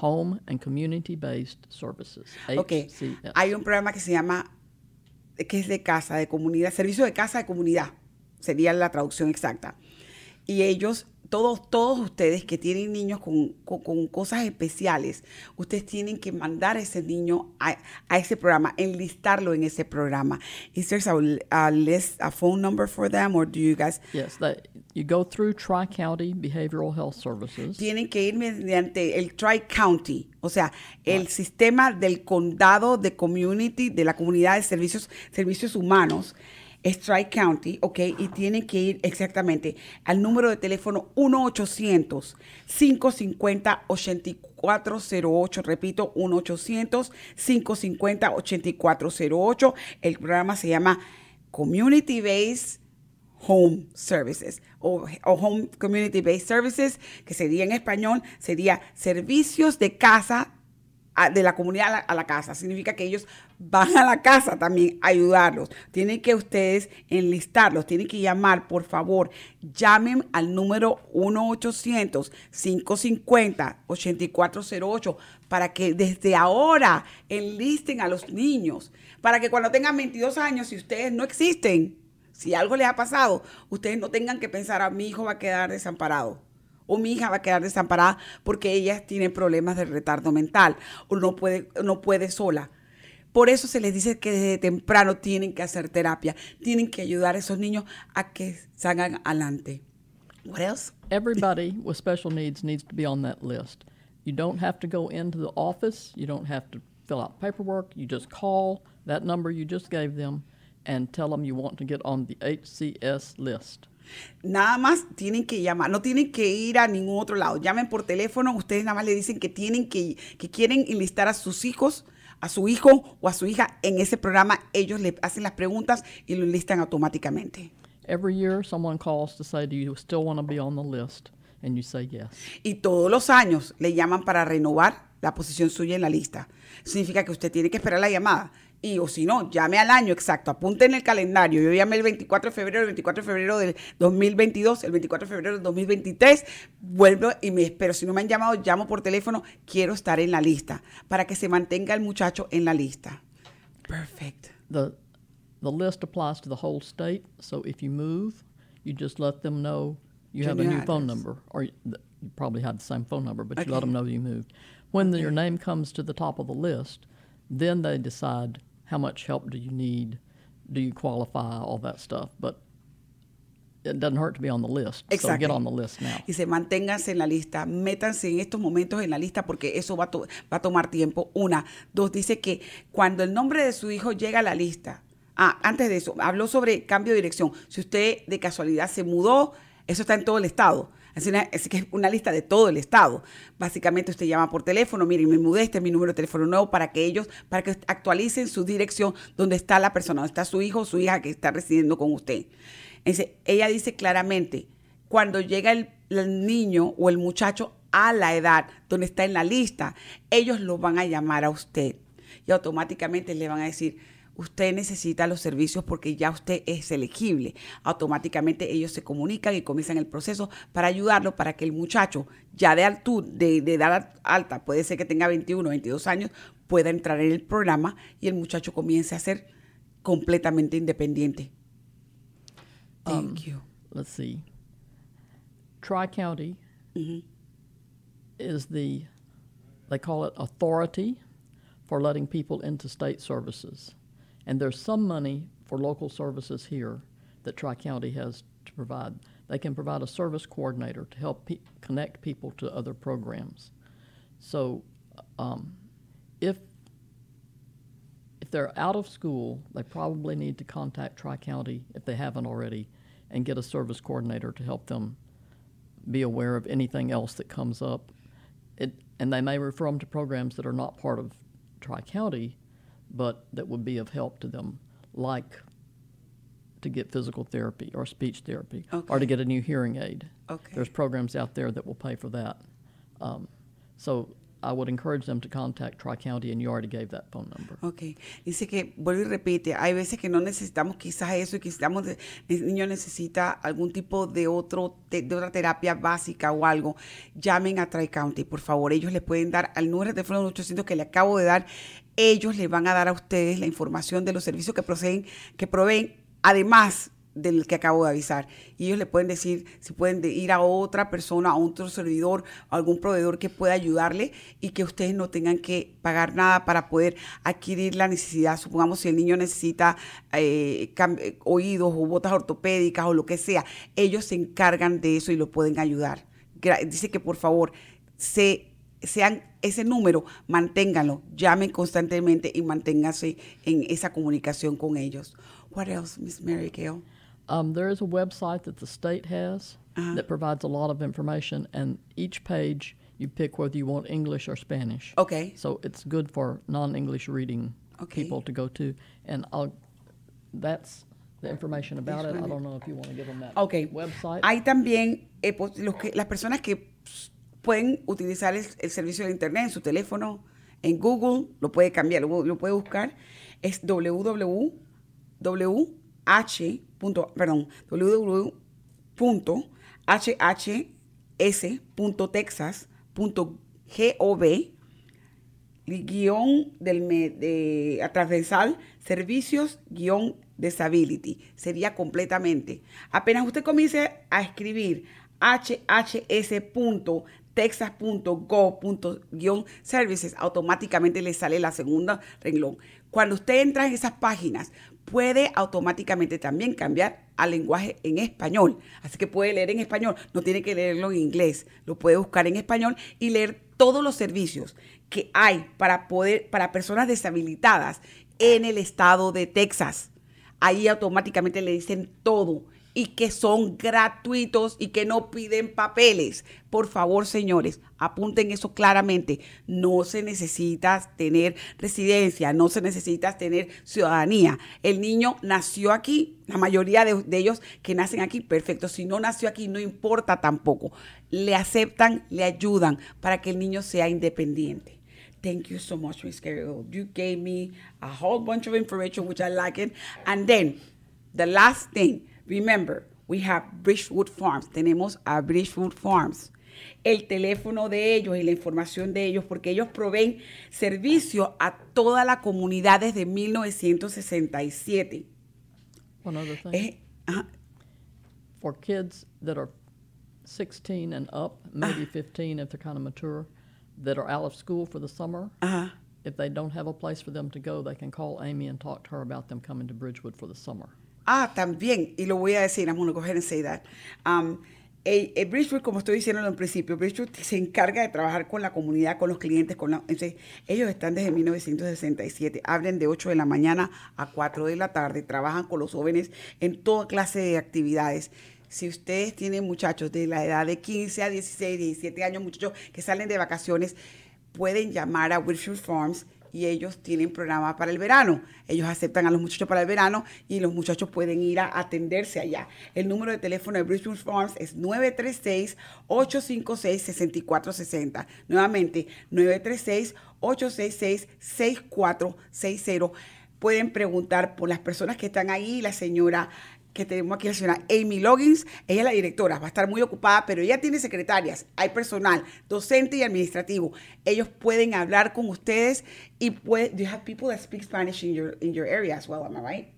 Home and Community Based Services. Ok, HCS. hay un programa que se llama, que es de casa, de comunidad, servicio de casa de comunidad, sería la traducción exacta. Y ellos, todos, todos ustedes que tienen niños con, con- con cosas especiales, ustedes tienen que mandar a ese niño a, a ese programa, enlistarlo en ese programa. Is there a, a list, a phone number for them, or do you guys Yes, that, you go through Tri County Behavioral Health Services. tienen que ir mediante el Tri-County, o sea, el sistema del condado de community, de la comunidad de servicios, servicios humanos, es Tri-County, ¿ok? Y tienen que ir exactamente al número de teléfono 1-800-550-8408. Repito, 1-800-550-8408. El programa se llama Community Based Home Services o, o Home Community Based Services, que sería en español, sería servicios de casa de la comunidad a la, a la casa. Significa que ellos van a la casa también a ayudarlos. Tienen que ustedes enlistarlos, tienen que llamar, por favor, llamen al número 1-800-550-8408 para que desde ahora enlisten a los niños, para que cuando tengan 22 años, si ustedes no existen, si algo les ha pasado, ustedes no tengan que pensar, a mi hijo va a quedar desamparado. O mi hija va a quedar desamparada porque ella tiene problemas de retardo mental o no puede, no puede sola. Por eso se les dice que desde temprano tienen que hacer terapia, tienen que ayudar a esos niños a que salgan adelante. What else? Everybody with special needs needs to be on that list. You don't have to go into the office. You don't have to fill out paperwork. You just call that number you just gave them and tell them you want to get on the HCS list. Nada más tienen que llamar, no tienen que ir a ningún otro lado. Llamen por teléfono, ustedes nada más le dicen que tienen que, que quieren enlistar a sus hijos, a su hijo o a su hija en ese programa. Ellos le hacen las preguntas y lo enlistan automáticamente. Every year, someone calls to say, Do you still want to be on the list? And you say yes. Y todos los años le llaman para renovar la posición suya en la lista. Significa que usted tiene que esperar la llamada. Y o si no, llame al año exacto, apunte en el calendario. Yo llamé el 24 de febrero, el 24 de febrero del 2022, el 24 de febrero del 2023, vuelvo y me espero. Si no me han llamado, llamo por teléfono, quiero estar en la lista, para que se mantenga el muchacho en la lista. Perfect. The, the list applies to the whole state. So if you move, you just let them know you have a new phone number, or you, you probably have the same phone number, but you let them know you moved. When the- your name comes to the top of the list, then they decide how much help do you need, do you qualify, all that stuff. But it doesn't hurt to be on the list. So Exactly. get on the list now. Dice, manténganse en la lista, métanse en estos momentos en la lista porque eso va to- va a tomar tiempo. Una. Dos, dice que cuando el nombre de su hijo llega a la lista, ah, antes de eso, habló sobre cambio de dirección. Si usted de casualidad se mudó, eso está en todo el estado. Así, una- que es una lista de todo el estado. Básicamente usted llama por teléfono, miren, me mudé, este es mi número de teléfono nuevo para que ellos, para que actualicen su dirección donde está la persona, donde está su hijo o su hija que está residiendo con usted. Ella dice claramente, cuando llega el, el niño o el muchacho a la edad donde está en la lista, ellos lo van a llamar a usted y automáticamente le van a decir, usted necesita los servicios porque ya usted es elegible. Automáticamente ellos se comunican y comienzan el proceso para ayudarlo para que el muchacho ya de, altud, de, de edad alta, puede ser que tenga 21, 22 años, pueda entrar en el programa y el muchacho comience a ser completamente independiente. Thank you. let's see. Tri County is the, they call it authority for letting people into state services. And there's some money for local services here that Tri County has to provide. They can provide a service coordinator to help pe- connect people to other programs. So um, if if they're out of school, they probably need to contact Tri County if they haven't already and get a service coordinator to help them be aware of anything else that comes up. It, and they may refer them to programs that are not part of Tri County, but that would be of help to them, like to get physical therapy or speech therapy or to get a new hearing aid. Okay. There's programs out there that will pay for that. Um, so I would encourage them to contact Tri County, and you already gave that phone number. Ok, dice que, vuelve y repite, hay veces que no necesitamos quizás eso y quizás el niño necesita algún tipo de, otro, de otra terapia básica o algo, llamen a Tri-County, por favor, ellos les pueden dar al número de teléfono 800 que le acabo de dar, ellos les van a dar a ustedes la información de los servicios que, proceden, que proveen, además del que acabo de avisar. Y ellos le pueden decir si pueden de- ir a otra persona, a otro servidor, a algún proveedor que pueda ayudarle y que ustedes no tengan que pagar nada para poder adquirir la necesidad. Supongamos si el niño necesita eh, eh, oídos o botas ortopédicas o lo que sea, ellos se encargan de eso y lo pueden ayudar. Dice que por favor se sean ese número, manténganlo, llamen constantemente y manténganse en esa comunicación con ellos. What else, Miss Mary Gail? Um, there is a website that the state has Uh-huh. that provides a lot of information, and each page you pick whether you want English or Spanish. Okay. So it's good for non-English reading Okay. people to go to, and I'll. That's the information about it. I don't know if you want to give them that Ok. website. Hay también eh, pues, los que, las personas que ps, pueden utilizar el, servicio de Internet en su teléfono, en Google, lo puede cambiar, lo, puede buscar. Es www.h. Perdón, www.hhs.texas.gov guion del de, a transversal servicios guion disability sería completamente apenas usted comience a escribir hhs.texas.gov guion services automáticamente le sale la segunda renglón cuando usted entra en esas páginas puede automáticamente también cambiar al lenguaje en español. Así que puede leer en español, no tiene que leerlo en inglés, lo puede buscar en español y leer todos los servicios que hay para poder para personas deshabilitadas en el estado de Texas. Ahí automáticamente le dicen todo y que son gratuitos y que no piden papeles. Por favor, señores, apunten eso claramente. No se necesita tener residencia, no se necesita tener ciudadanía. El niño nació aquí, la mayoría de, ellos que nacen aquí, perfecto. Si no nació aquí, no importa tampoco. Le aceptan, le ayudan para que el niño sea independiente. Thank you so much, Miss Carol. You gave me a whole bunch of information, which I like it. And then, the last thing, remember, we have Bridgewood Farms. Tenemos a Bridgewood Farms. El teléfono de ellos y la información de ellos, porque ellos proveen servicio a toda la comunidad desde 1967. One other thing. Eh, ajá, for kids that are 16 and up, maybe 15 if they're kind of mature, that are out of school for the summer, ajá. if they don't have a place for them to go, they can call Amy and talk to her about them coming to Bridgewood for the summer. Ah, también, y lo voy a decir, I'm going to go. Um, eh, Bridgewood, como estoy diciendo en principio, Bridgewood se encarga de trabajar con la comunidad, con los clientes, con la, entonces, ellos están desde 1967, abren de 8 de la mañana a 4 de la tarde, trabajan con los jóvenes en toda clase de actividades. Si ustedes tienen muchachos de la edad de 15 a 16, 17 años, muchachos que salen de vacaciones, pueden llamar a Wilshire Farms y ellos tienen programa para el verano. Ellos aceptan a los muchachos para el verano y los muchachos pueden ir a atenderse allá. El número de teléfono de Bridgewood Farms es 936-856-6460. Nuevamente, 936-866-6460. Pueden preguntar por las personas que están ahí, la señora que tenemos aquí la señora Amy Loggins, ella es la directora, va a estar muy ocupada, pero ella tiene secretarias, hay personal, docente y administrativo. Ellos pueden hablar con ustedes y puede, do you have people that speak Spanish in your in your area as well, am I right?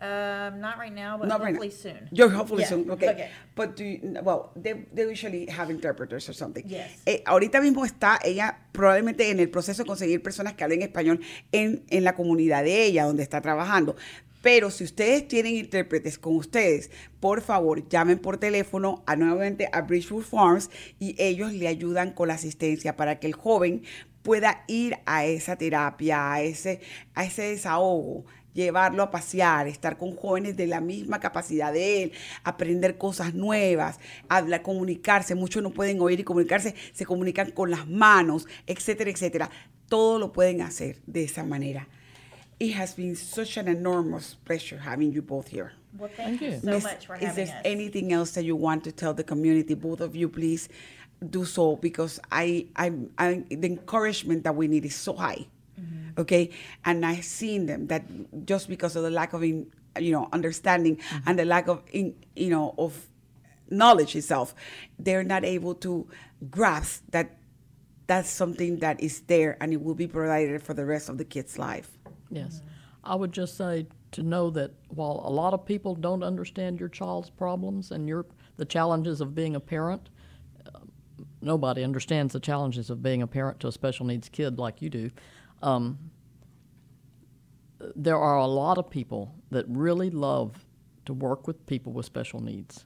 Um, not right now, but Not right hopefully soon. You're hopefully Yeah, soon, okay. okay. But do you, well, they, they usually have interpreters or something. Yes. Eh, ahorita mismo está ella probablemente en el proceso de conseguir personas que hablen español en, en la comunidad de ella, donde está trabajando. Pero si ustedes tienen intérpretes con ustedes, por favor, llamen por teléfono a nuevamente a Bridgewood Farms y ellos le ayudan con la asistencia para que el joven pueda ir a esa terapia, a ese, a ese desahogo llevarlo a pasear, estar con jóvenes de la misma capacidad de él, aprender cosas nuevas, hablar, comunicarse. Muchos no pueden oír y comunicarse, se comunican con las manos, etcétera, etcétera. Todo lo pueden hacer de esa manera. It has been such an enormous pleasure having you both here. Well, thank, Thank you you. so Miss, much for having us. is there us. anything else that you want to tell the community? Both of you, please do so because I, I, I the encouragement that we need is so high. Mm-hmm. Okay, and I've seen them that just because of the lack of, in, you know, understanding Mm-hmm. and the lack of, in, you know, of knowledge itself, they're not able to grasp that that's something that is there and it will be provided for the rest of the kid's life. Yes. I would just say to know that while a lot of people don't understand your child's problems and your the challenges of being a parent, uh, nobody understands the challenges of being a parent to a special needs kid like you do. Um, there are a lot of people that really love to work with people with special needs.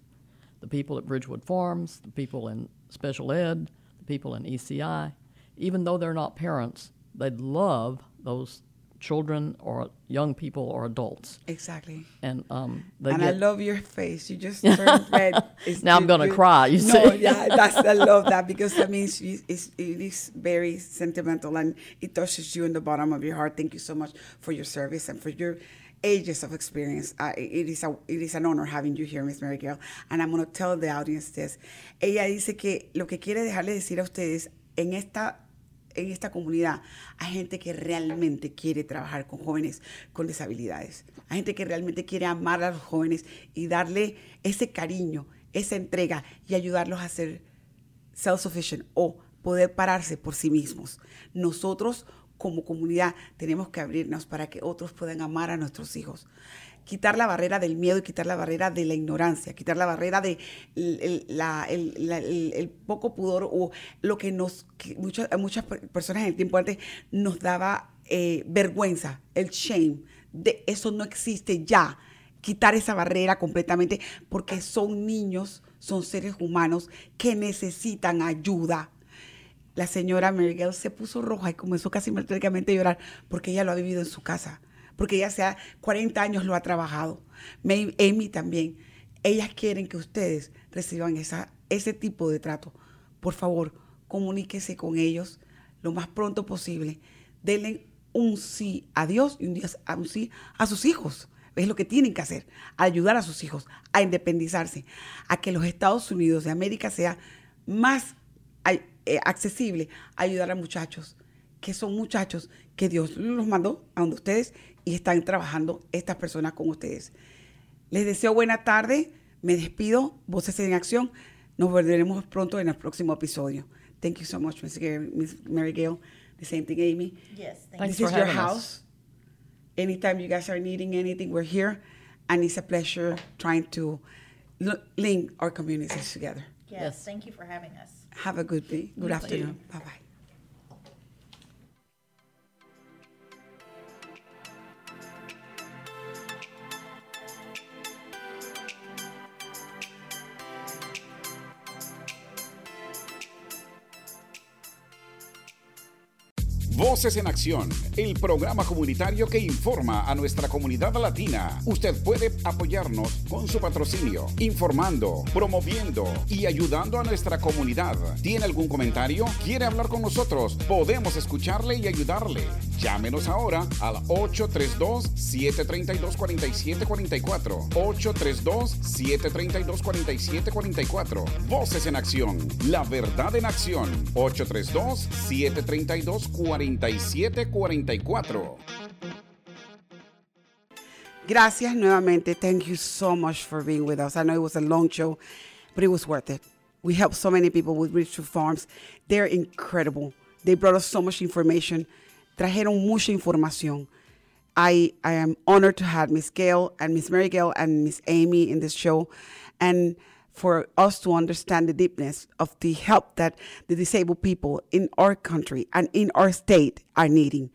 The people at Bridgewood Farms, the people in special ed, the people in ECI, even though they're not parents, they love those children or young people or adults. Exactly. And um, they and get, I love your face. You just turned [LAUGHS] red. It's- Now I'm gonna you- cry, you no, see. yeah, that's I [LAUGHS] love that because that means you, it's, it is very sentimental and it touches you in the bottom of your heart. Thank you so much for your service and for your ages of experience. Uh, it is a, it is an honor having you here, Miss Mary Gail. And I'm going to tell the audience this. Ella dice que lo que quiere dejarle decir a ustedes en esta en esta comunidad hay gente que realmente quiere trabajar con jóvenes con disabilidades. Hay gente que realmente quiere amar a los jóvenes y darle ese cariño, esa entrega y ayudarlos a ser self-sufficient o poder pararse por sí mismos. Nosotros como comunidad tenemos que abrirnos para que otros puedan amar a nuestros hijos. Quitar la barrera del miedo y quitar la barrera de la ignorancia, quitar la barrera de el, el- poco pudor o lo que nos, que muchas, muchas per- personas en el tiempo antes nos daba eh, vergüenza, el shame. De eso no existe ya quitar esa barrera completamente porque son niños, son seres humanos que necesitan ayuda. La señora Miguel se puso roja y comenzó casi prácticamente a llorar porque ella lo ha vivido en su casa, porque ella hace 40 años lo ha trabajado. Amy también. Ellas quieren que ustedes reciban esa, ese tipo de trato. Por favor, comuníquese con ellos lo más pronto posible. Denle un sí a Dios y un, sí a sus hijos. Es lo que tienen que hacer, ayudar a sus hijos a independizarse, a que los Estados Unidos de América sea más eh, accesible ayudar a muchachos, que son muchachos que Dios los mandó a donde ustedes y están trabajando estas personas con ustedes. Les deseo buena tarde, me despido, Voces en Acción, nos veremos pronto en el próximo episodio. Thank you so much, Miss, Gary, Miss Mary Gail. The same thing, Amy. Yes, thank this is your having us. house. Anytime you guys are needing anything, we're here. And it's a pleasure trying to link our communities together. Yes, Yes. thank you for having us. Have a good day. Good Thank afternoon. Bye bye. En Acción, el programa comunitario que informa a nuestra comunidad latina. Usted puede apoyarnos con su patrocinio, informando, promoviendo y ayudando a nuestra comunidad. ¿Tiene algún comentario? ¿Quiere hablar con nosotros? Podemos escucharle y ayudarle. Llámenos ahora al 832-732-4744. 832-732-4744. Voces en Acción, la verdad en acción. 832-732-4744. Gracias nuevamente. Thank you so much for being with us. I know it was a long show, but it was worth it. We helped so many people with Richard Farms. They're incredible. They brought us so much information. Trajeron mucha información. I, I am honored to have Miss Gail and Miss Mary Gail and Miss Amy in this show. And for us to understand the deepness of the help that the disabled people in our country and in our state are needing.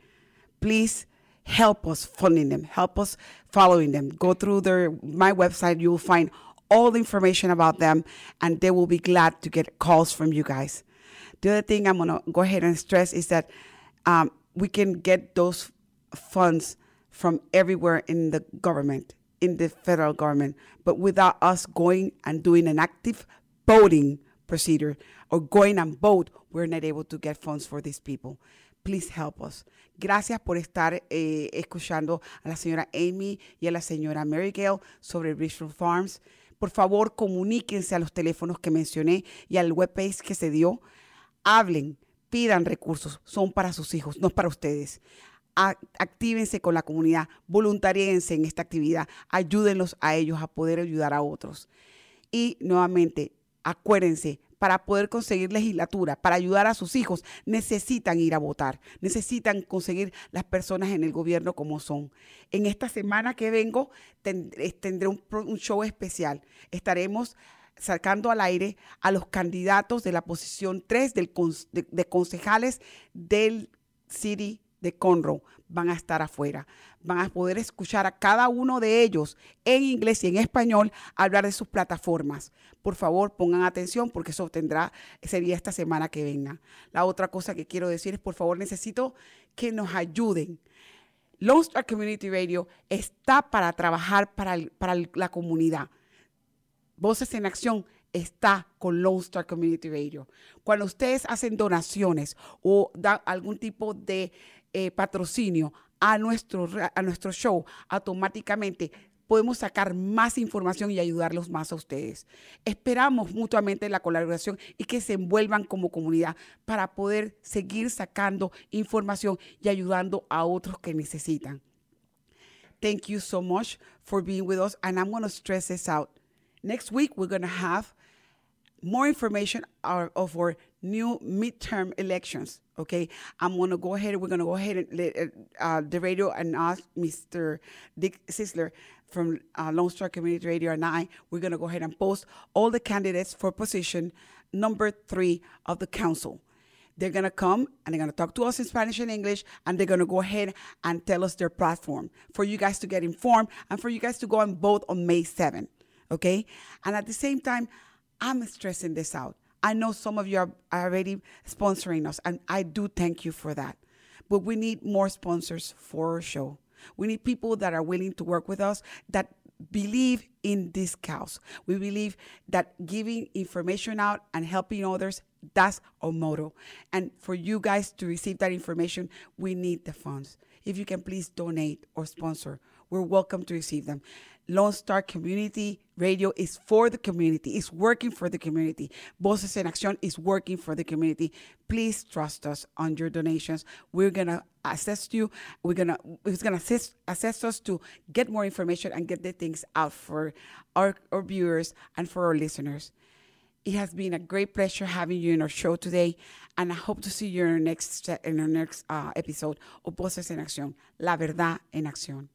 Please help us funding them, help us following them. Go through their my website, you will find all the information about them, and they will be glad to get calls from you guys. The other thing I'm gonna go ahead and stress is that um, we can get those funds from everywhere in the government, in the federal government. But without us going and doing an active voting procedure or going and vote, we're not able to get funds for these people. Please help us. Gracias por estar eh, escuchando a la señora Amy y a la señora Mary Gale sobre Richfield Farms. Por favor, comuníquense a los teléfonos que mencioné y al webpage que se dio. Hablen, pidan recursos. Son para sus hijos, no para ustedes. Actívense con la comunidad, voluntaríense en esta actividad, ayúdenlos a ellos a poder ayudar a otros. Y nuevamente, acuérdense, para poder conseguir legislatura, para ayudar a sus hijos, necesitan ir a votar, necesitan conseguir las personas en el gobierno como son. En esta semana que vengo eh, tendré un show especial. Estaremos sacando al aire a los candidatos de la posición 3 del cons- de, concejales del City de Conroe van a estar afuera. Van a poder escuchar a cada uno de ellos en inglés y en español hablar de sus plataformas. Por favor, pongan atención porque eso tendrá, sería esta semana que venga. La otra cosa que quiero decir es, por favor, necesito que nos ayuden. Lone Star Community Radio está para trabajar para, la comunidad. Voces en Acción está con Lone Star Community Radio. Cuando ustedes hacen donaciones o dan algún tipo de eh, patrocinio a nuestro, a nuestro show, automáticamente podemos sacar más información y ayudarlos más a ustedes. Esperamos mutuamente la colaboración y que se envuelvan como comunidad para poder seguir sacando información y ayudando a otros que necesitan. Thank you so much for being with us. And I'm going to stress this out. Next week, we're going to have more information of our new midterm elections. Okay, I'm going to go ahead. And we're going to go ahead and let uh, the radio and us, Mr. Dick Sisler from uh, Lone Star Community Radio, and I, we're going to go ahead and post all the candidates for position number three of the council. They're going to come and they're going to talk to us in Spanish and English, and they're going to go ahead and tell us their platform for you guys to get informed and for you guys to go and vote on May 7th. Okay? And at the same time, I'm stressing this out. I know some of you are already sponsoring us, and I do thank you for that. But we need more sponsors for our show. We need people that are willing to work with us that believe in this cause. We believe that giving information out and helping others, that's our motto. And for you guys to receive that information, we need the funds. If you can please donate or sponsor, we're welcome to receive them. Lone Star Community Radio is for the community. It's working for the community. Voces en Acción is working for the community. Please trust us on your donations. We're gonna assist you. We're gonna it's gonna assist assist us to get more information and get the things out for our, our viewers and for our listeners. It has been a great pleasure having you in our show today, and I hope to see you in our next in our next uh, episode of Voces en Acción, La Verdad en Acción.